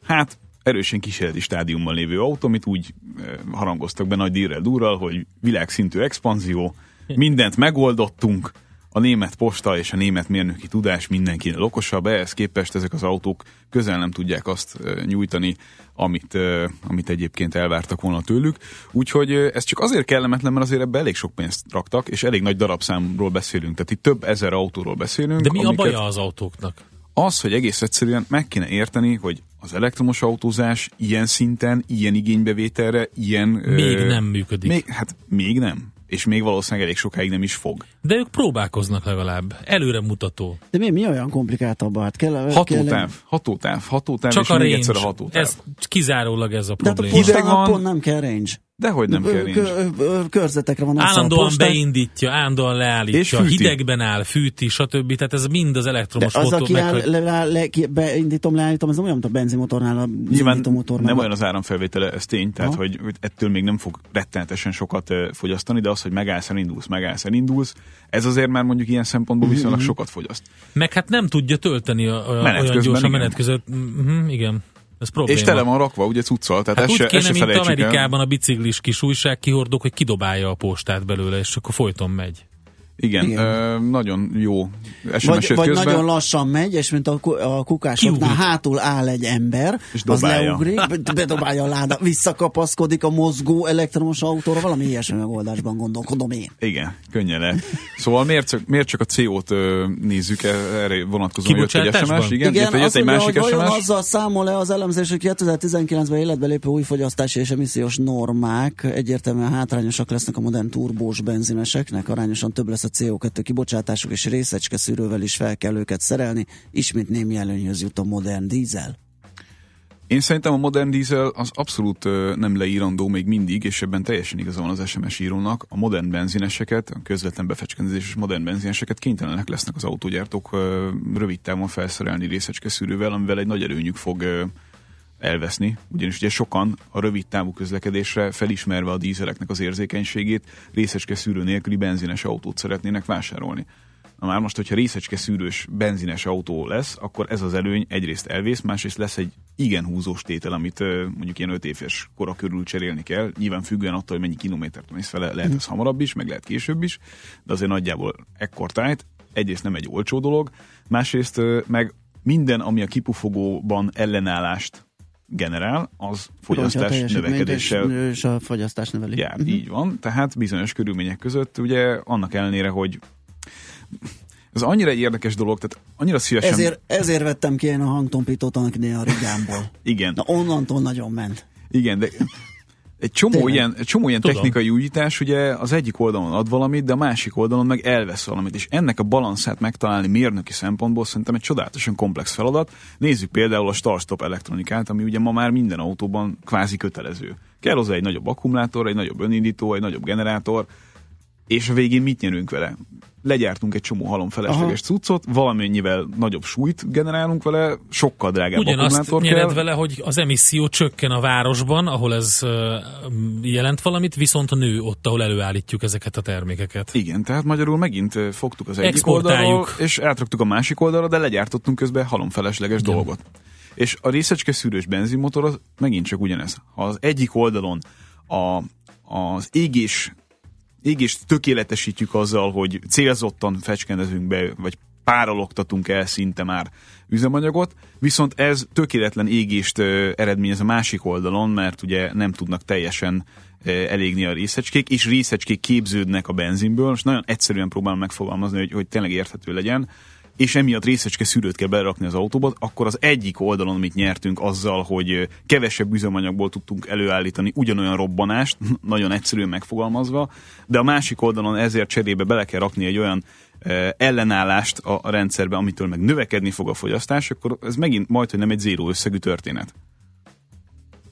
hát erősen kísérleti stádiumban lévő autó, amit úgy eh, harangoztak be nagy dírrel durral, hogy világszintű expanzió, mindent megoldottunk, a német posta és a német mérnöki tudás mindenkinél okosabb, ehhez képest ezek az autók közel nem tudják azt eh, nyújtani, amit, eh, amit egyébként elvártak volna tőlük. Úgyhogy ez csak azért kellemetlen, mert azért ebbe elég sok pénzt raktak, és elég nagy darabszámról beszélünk. Tehát itt több ezer autóról beszélünk. De mi a amiket- baja az autóknak? Az, hogy egész egyszerűen meg kéne érteni, hogy az elektromos autózás ilyen szinten, ilyen igénybevételre, ilyen... Még nem működik. Még, hát még nem. És még valószínűleg elég sokáig nem is fog. De ők próbálkoznak legalább. Előremutató. De mi, mi olyan komplikáltabb? Hát kell, kell, Hatótáv, hatótáv, hatótáv, Csak és a még range. egyszer a hatótáv. Ez kizárólag ez a De hát a probléma. Hideg postának van. pont nem kell range. Dehogy nem Ö, range. kö- ö, Körzetekre van Állandóan posták. beindítja, állandóan És leállítja, fűti. hidegben áll, fűti, stb. Tehát ez mind az De elektromos az, motor. aki meg, áll, hogy- le, le, le, beindítom, leállítom, ez nem olyan, mint a benzinmotornál a Nyilván motor. nem olyan az áramfelvétele, ez tény, tehát Aha. hogy, hogy ettől még nem fog rettenetesen sokat fogyasztani, de az, hogy megállsz, elindulsz, megállsz, elindulsz, ez azért már mondjuk ilyen szempontból Mhm, viszonylag sokat fogyaszt. Meg hát nem tudja tölteni a, a, Menet olyan közben, gyorsan igen. menet között. Mhm, igen, ez probléma. És tele van rakva, ugye cuccal, tehát Hát ez úgy se, kéne, se mint felejtsük el. Amerikában a biciklis kis újság kihordók, hogy kidobálja a postát belőle, és akkor folyton megy. Igen, Igen. Ö, nagyon jó SMS Vagy, vagy közben. nagyon lassan megy, és mint a, a kukásoknál Kiugrik. hátul áll egy ember, És az dobálja. leugrik, be- bedobálja a láda, visszakapaszkodik a mozgó elektromos autóra, valami ilyesmi megoldásban gondolkodom én. Igen, könnyen lehet. Szóval miért csak, miért csak a CO-t nézzük, e- erre vonatkozóan jött egy? SMS, igen, jött, jött egy mondja, másik hogy SMS. azzal számol-e az elemzés, hogy 2019-ben életbe lépő új fogyasztási és emissziós normák egyértelműen hátrányosak lesznek a modern turbós benzineseknek, arányosan több lesz a CO2 kibocsátásuk, és részecske szűrővel is fel kell őket szerelni, ismét némi előnyhöz jut a modern dízel. Én szerintem a modern dízel az abszolút nem leírandó még mindig, és ebben teljesen igaza van az SMS írónak. A modern benzineseket, a közvetlen befecskendezéses modern benzineseket kénytelenek lesznek az autógyártók rövid távon felszerelni részecske szűrővel, amivel egy nagy előnyük fog elveszni, ugyanis ugye sokan a rövid távú közlekedésre felismerve a dízeleknek az érzékenységét részecske szűrő nélküli benzines autót szeretnének vásárolni. Na már most, hogyha részecske szűrős benzines autó lesz, akkor ez az előny egyrészt elvész, másrészt lesz egy igen húzós tétel, amit mondjuk ilyen 5 éves kora körül cserélni kell. Nyilván függően attól, hogy mennyi kilométert mész vele, lehet ez hamarabb is, meg lehet később is, de azért nagyjából ekkor tájt. Egyrészt nem egy olcsó dolog, másrészt meg minden, ami a kipufogóban ellenállást generál, az fogyasztás teljesítményt növekedéssel És, a fogyasztás növeli. jár. Így van. Tehát bizonyos körülmények között ugye annak ellenére, hogy Ez annyira egy érdekes dolog, tehát annyira szívesen... Ezért, ezért vettem ki én a hangtompítót annak a Rigámból. Igen. Na onnantól nagyon ment. Igen, de egy csomó Tényleg. ilyen, egy csomó ilyen Tudom. technikai újítás ugye az egyik oldalon ad valamit, de a másik oldalon meg elvesz valamit, és ennek a balanszát megtalálni mérnöki szempontból szerintem egy csodálatosan komplex feladat. Nézzük például a start-stop elektronikát, ami ugye ma már minden autóban kvázi kötelező. Kell hozzá egy nagyobb akkumulátor, egy nagyobb önindító, egy nagyobb generátor, és a végén mit nyerünk vele? Legyártunk egy csomó halom felesleges cuccot, valamennyivel nagyobb súlyt generálunk vele, sokkal drágább Ugyanazt nyered kell. vele, hogy az emisszió csökken a városban, ahol ez jelent valamit, viszont nő ott, ahol előállítjuk ezeket a termékeket. Igen, tehát magyarul megint fogtuk az egyik oldalról, és átraktuk a másik oldalra, de legyártottunk közben halomfelesleges dolgot. És a részecske szűrős benzinmotor az megint csak ugyanez. Ha az egyik oldalon a, az égés, égést tökéletesítjük azzal, hogy célzottan fecskendezünk be, vagy párologtatunk el szinte már üzemanyagot, viszont ez tökéletlen égést eredményez a másik oldalon, mert ugye nem tudnak teljesen elégni a részecskék, és részecskék képződnek a benzinből, most nagyon egyszerűen próbálom megfogalmazni, hogy, hogy tényleg érthető legyen, és emiatt részecske szűrőt kell berakni az autóba, akkor az egyik oldalon, amit nyertünk azzal, hogy kevesebb üzemanyagból tudtunk előállítani ugyanolyan robbanást, nagyon egyszerűen megfogalmazva, de a másik oldalon ezért cserébe bele kell rakni egy olyan ellenállást a, rendszerbe, amitől meg növekedni fog a fogyasztás, akkor ez megint majd, hogy nem egy zéró összegű történet.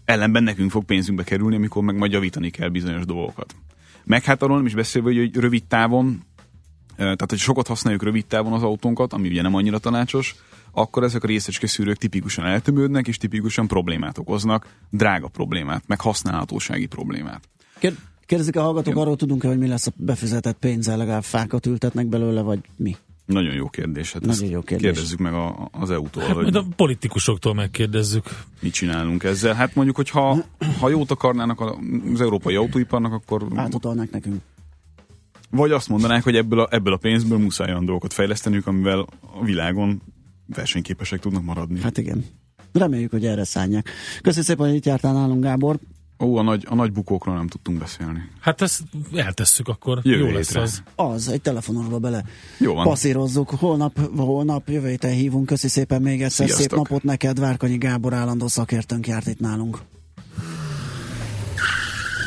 Ellenben nekünk fog pénzünkbe kerülni, amikor meg majd javítani kell bizonyos dolgokat. Meg hát arról nem is beszélve, hogy hogy rövid távon tehát hogy sokat használjuk rövid távon az autónkat, ami ugye nem annyira tanácsos, akkor ezek a részecske szűrők tipikusan eltömődnek, és tipikusan problémát okoznak, drága problémát, meg használhatósági problémát. Kér- Kérdezik a hallgatók, arról tudunk-e, hogy mi lesz a befizetett pénzzel, legalább fákat ültetnek belőle, vagy mi? Nagyon jó kérdés. Hát Nagyon jó kérdés. Kérdezzük meg a, az EU-tól, Hát hogy majd a politikusoktól megkérdezzük. mit csinálunk ezzel. Hát mondjuk, hogy ha, ha jót akarnának az európai autóiparnak, akkor Átutalnak nekünk. Vagy azt mondanák, hogy ebből a, ebből a pénzből muszáj olyan dolgokat fejleszteniük, amivel a világon versenyképesek tudnak maradni. Hát igen. Reméljük, hogy erre szállják. Köszönöm szépen, hogy itt jártál nálunk, Gábor. Ó, a nagy, a nagy bukókról nem tudtunk beszélni. Hát ezt eltesszük akkor. Jövő Jó lesz az. Az, egy telefonosba bele Jó van. passzírozzuk. Holnap, holnap jövő héten hívunk. Köszi szépen még egyszer. Sziasztok. Szép napot neked. Várkanyi Gábor állandó szakértőnk járt itt nálunk.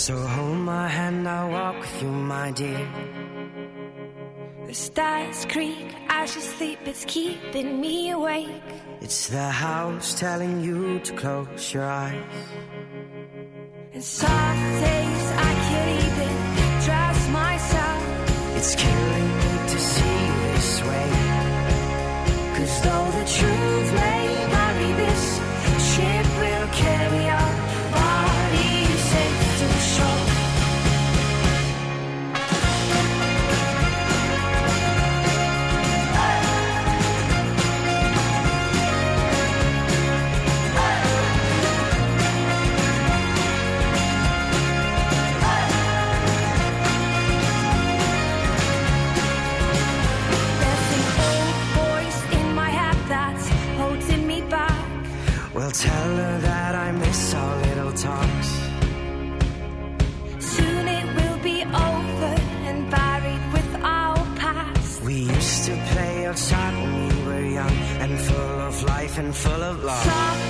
So hold my hand, I'll walk with you, my dear. The stars creak as you sleep, it's keeping me awake. It's the house telling you to close your eyes. And some days I can't even trust myself. It's killing Well, tell her that I miss our little talks. Soon it will be over and buried with our past. We used to play outside when we were young and full of life and full of love. Some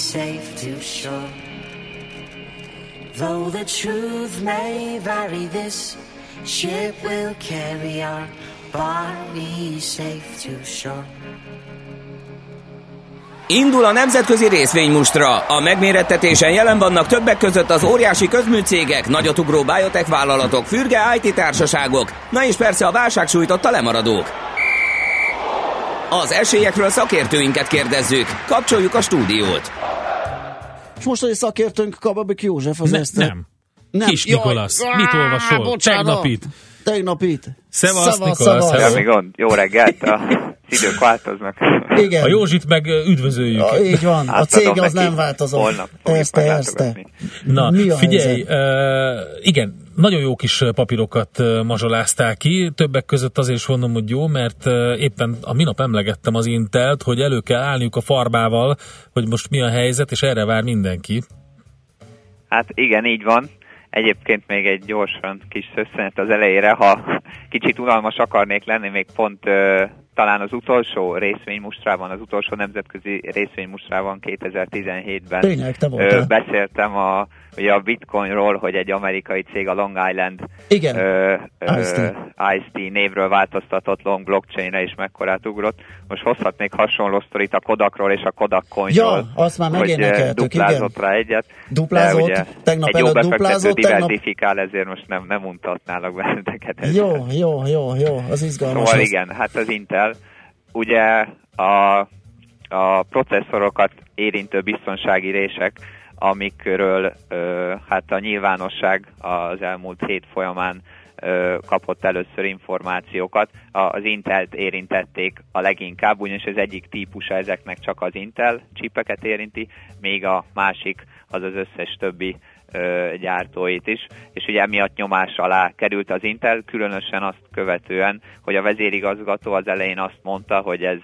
safe to shore. Though the truth may vary, this ship will carry our body safe to shore. Indul a nemzetközi részvénymustra. A megmérettetésen jelen vannak többek között az óriási közműcégek, nagyotugró biotech vállalatok, fürge IT társaságok, na és persze a válság sújtotta lemaradók. Az esélyekről szakértőinket kérdezzük. Kapcsoljuk a stúdiót. És most egy szakértőnk Kababik József az Ne, ezt. nem. Kis Nikolasz. Mit olvasol? bocsánat. Tegnapit. Tegnapit. Szevasz, Szavasz, Nikolasz. gond. Jó reggelt, idők változnak. Igen. A Józsit meg üdvözöljük. Ja, így van, a cég az nem változott. Holnap Persze, persze. Na, Mi a figyelj, uh, igen, nagyon jó kis papírokat mazsolázták ki, többek között azért is mondom, hogy jó, mert éppen a minap emlegettem az Intelt, hogy elő kell állniuk a farbával, hogy most mi a helyzet, és erre vár mindenki. Hát igen, így van. Egyébként még egy gyorsan kis szösszenet az elejére, ha kicsit unalmas akarnék lenni, még pont ö, talán az utolsó részvénymustrában, az utolsó nemzetközi részvénymustrában 2017-ben Tényleg, te voltál. beszéltem a, ugye a bitcoinról, hogy egy amerikai cég, a Long Island Igen. ö, ö, IST. Névről változtatott long blockchainre is mekkorát ugrott. Most hozhatnék hasonló sztorit a Kodakról és a Kodak coinról. Ja, azt már megénekeltük, duplázott igen. rá egyet. Duplázott, de ugye tegnap egy jó előtt duplázott, tegnap- diversifikál, ezért most nem, nem untatnálak benneteket. Jó, jó, jó, jó, az izgalmas. Szóval lesz. igen, hát az Intel ugye a, a processzorokat érintő biztonsági rések, amikről hát a nyilvánosság az elmúlt hét folyamán kapott először információkat. Az Intelt érintették a leginkább, ugyanis az egyik típusa ezeknek csak az Intel csipeket érinti, még a másik az az összes többi gyártóit is, és ugye emiatt nyomás alá került az Intel, különösen azt követően, hogy a vezérigazgató az elején azt mondta, hogy ez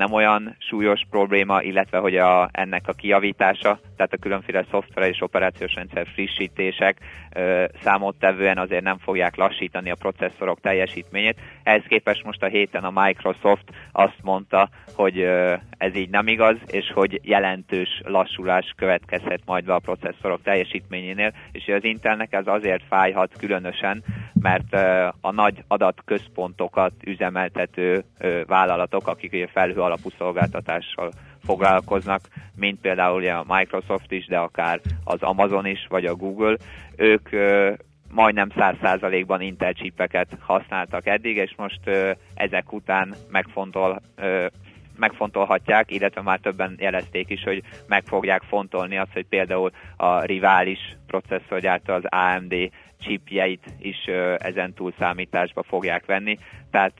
nem olyan súlyos probléma, illetve hogy a, ennek a kijavítása, tehát a különféle szoftver és operációs rendszer frissítések ö, számottevően azért nem fogják lassítani a processzorok teljesítményét. Ehhez képest most a héten a Microsoft azt mondta, hogy ö, ez így nem igaz, és hogy jelentős lassulás következhet majd be a processzorok teljesítményénél, és az Intelnek ez azért fájhat különösen, mert ö, a nagy adatközpontokat üzemeltető ö, vállalatok, akik ugye felhő alapú szolgáltatással foglalkoznak, mint például a Microsoft is, de akár az Amazon is, vagy a Google, ők majdnem 100%-ban Intel csipeket használtak eddig, és most ezek után megfontol, megfontolhatják, illetve már többen jelezték is, hogy meg fogják fontolni azt, hogy például a rivális processzorgyártó az AMD chipjeit is ezen túl számításba fogják venni. Tehát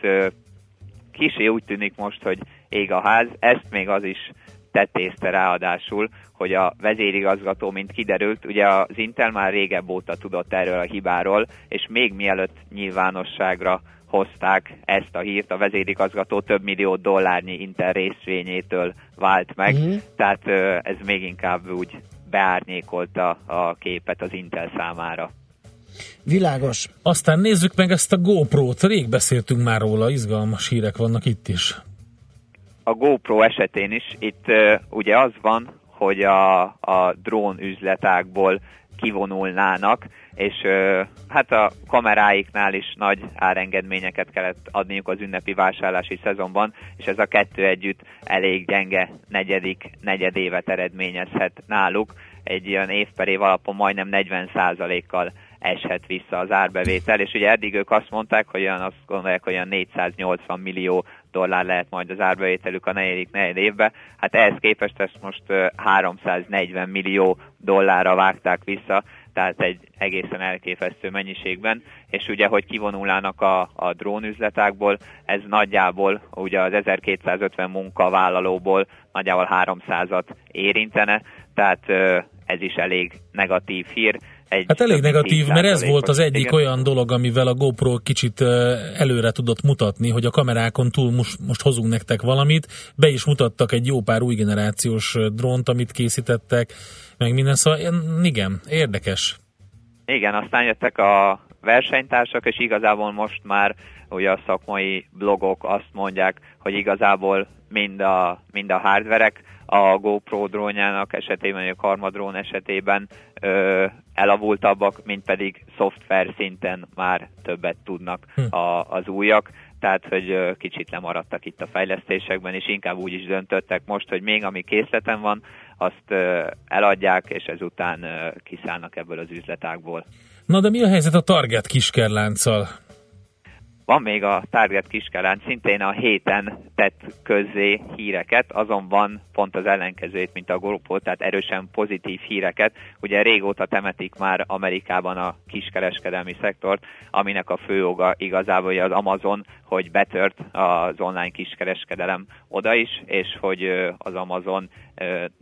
kisé úgy tűnik most, hogy ég a ház, ezt még az is tettészte ráadásul, hogy a vezérigazgató, mint kiderült, ugye az Intel már régebb óta tudott erről a hibáról, és még mielőtt nyilvánosságra hozták ezt a hírt, a vezérigazgató több millió dollárnyi Intel részvényétől vált meg, Mhm. tehát ez még inkább úgy beárnyékolta a képet az Intel számára. Világos. Aztán nézzük meg ezt a GoPro-t. Rég beszéltünk már róla, izgalmas hírek vannak itt is. A GoPro esetén is itt uh, ugye az van, hogy a, a drón üzletágból kivonulnának, és ö, hát a kameráiknál is nagy árengedményeket kellett adniuk az ünnepi vásárlási szezonban, és ez a kettő együtt elég gyenge negyedik negyedévet eredményezhet náluk. Egy ilyen év per év alapon majdnem 40%-kal eshet vissza az árbevétel, és ugye eddig ők azt mondták, hogy olyan, azt gondolják, hogy olyan 480 millió dollár lehet majd az árbevételük a negyedik negyed évben. Hát ehhez képest ezt most ö, 340 millió dollárra vágták vissza, tehát egy egészen elképesztő mennyiségben, és ugye, hogy kivonulnának a, a drónüzletákból, ez nagyjából ugye az 1250 munkavállalóból nagyjából 300-at érintene, tehát ez is elég negatív hír. Egy Hát elég negatív, mert ez volt az 10%-os egyik igen. olyan dolog, amivel a GoPro kicsit előre tudott mutatni, hogy a kamerákon túl most, most hozunk nektek valamit. Be is mutattak egy jó pár új generációs drónt, amit készítettek, meg minden, szóval igen, érdekes. Igen, aztán jöttek a versenytársak, és igazából most már ugye a szakmai blogok azt mondják, hogy igazából mind a, mind a hardverek a GoPro drónjának esetében, vagy a Karma drón esetében ö, elavultabbak, mint pedig szoftver szinten már többet tudnak Hm. a, az újak, tehát hogy kicsit lemaradtak itt a fejlesztésekben, és inkább úgy is döntöttek most, hogy még ami készleten van, azt eladják, és ezután kiszállnak ebből az üzletágból. Na de mi a helyzet a Target kiskerlánccal? Van még a Target kiskelánc, szintén a héten tett közzé híreket, azonban pont az ellenkezőjét, mint a GoPro, tehát erősen pozitív híreket. Ugye régóta temetik már Amerikában a kiskereskedelmi szektort, aminek a fő oga igazából az Amazon, hogy betört az online kiskereskedelem oda is, és hogy az Amazon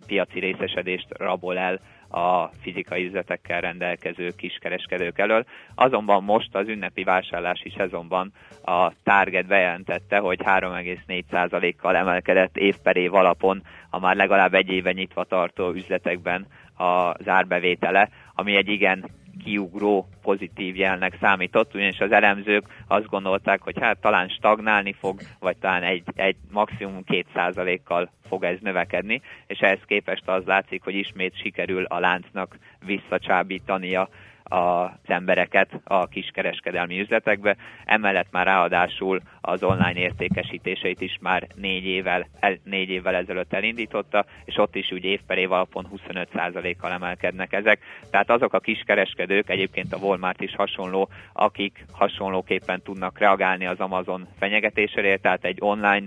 piaci részesedést rabol el a fizikai üzletekkel rendelkező kiskereskedők elől. Azonban most az ünnepi vásárlási szezonban a Target bejelentette, hogy 3,4%-kal emelkedett év per év alapon a már legalább egy éve nyitva tartó üzletekben az árbevétele, ami egy igen kiugró pozitív jelnek számított, ugyanis az elemzők azt gondolták, hogy hát talán stagnálni fog, vagy talán egy, egy maximum 2%-kal fog ez növekedni, és ehhez képest az látszik, hogy ismét sikerül a láncnak visszacsábítania az embereket a kiskereskedelmi üzletekbe. Emellett már ráadásul az online értékesítéseit is már négy évvel, el, négy évvel ezelőtt elindította, és ott is úgy év per év alapon 25%-kal emelkednek ezek. Tehát azok a kiskereskedők, egyébként a Walmart is hasonló, akik hasonlóképpen tudnak reagálni az Amazon fenyegetésére, tehát egy online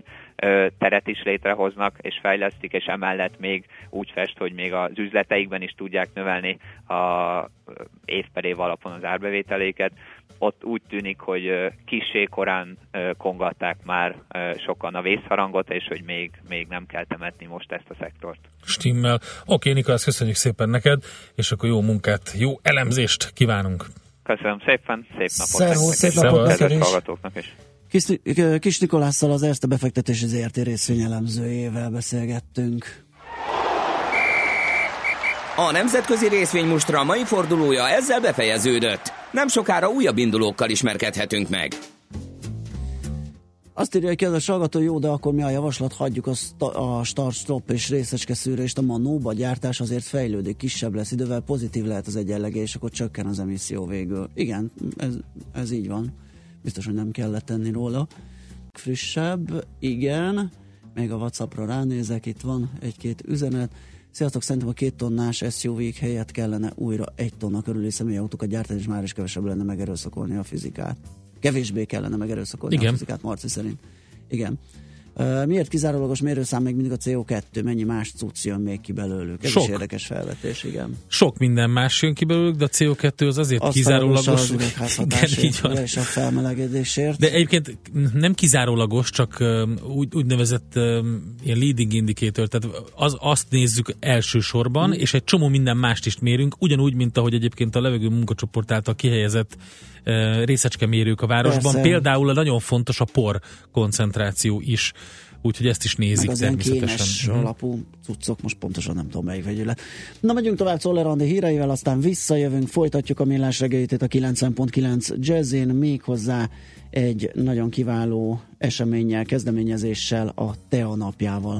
teret is létrehoznak és fejlesztik, és emellett még úgy fest, hogy még az üzleteikben is tudják növelni a ö, év per év alapon az árbevételéket. Ott úgy tűnik, hogy ö, kissé korán kongatták már sokan a vészharangot, és hogy még, még nem kell temetni most ezt a szektort. Stimmel. Oké, Nikolász, köszönjük szépen neked, és akkor jó munkát, jó elemzést kívánunk. Köszönöm szépen, szép napot! Szervusz, szép napot kedves hallgatóknak is! Kis, Kis Nikolásszal az Erste befektetési ZRT részvényelemzőjével beszélgettünk. A nemzetközi részvénymustra mai fordulója ezzel befejeződött. Nem sokára újabb indulókkal ismerkedhetünk meg. Azt írja az a hallgató, jó, de akkor mi a javaslat? Hagyjuk a, sta- a start, stop és részecske szűrést, a manóba gyártás azért fejlődik, kisebb lesz idővel, pozitív lehet az egyenlege, és akkor csökken az emisszió végül. Igen, ez, ez így van. Biztos, hogy nem kellett tenni róla. Frissebb, igen. Még a Whatsappra ránézek, itt van egy-két üzenet. Sziasztok, szerintem a két tonnás SUV-k helyett kellene újra egy tonna körüli személyautókat gyártani, és már is kevesebb lenne megerőszakolni a fizikát. Kevésbé kellene megerőszakolni Igen. a fizikát, Marci szerint. Igen. Miért kizárólagos mérőszám még mindig a CO2? Mennyi más cucc jön még ki belőlük? Ez Sok. is érdekes felvetés, igen. Sok minden más jön ki belőlük, de a CO2 az azért Az kizárólagos. az Igen, így van. és a felmelegedésért. De egyébként nem kizárólagos, csak úgy, úgynevezett ilyen leading indicator, tehát az, azt nézzük elsősorban, mm. és egy csomó minden mást is mérünk, ugyanúgy, mint ahogy egyébként a levegő munkacsoport által kihelyezett részecskemérők a városban. Persze. Például nagyon fontos a por koncentráció is, úgyhogy ezt is nézik meg az ilyen természetesen. kénes Mhm. alapú cuccok, most pontosan nem tudom melyik vegyület. Na megyünk tovább Czoller Andi híreivel, aztán visszajövünk, folytatjuk a millás reggelitét a 90.9 Jazzin, méghozzá egy nagyon kiváló eseménnyel, kezdeményezéssel a TEA napjával.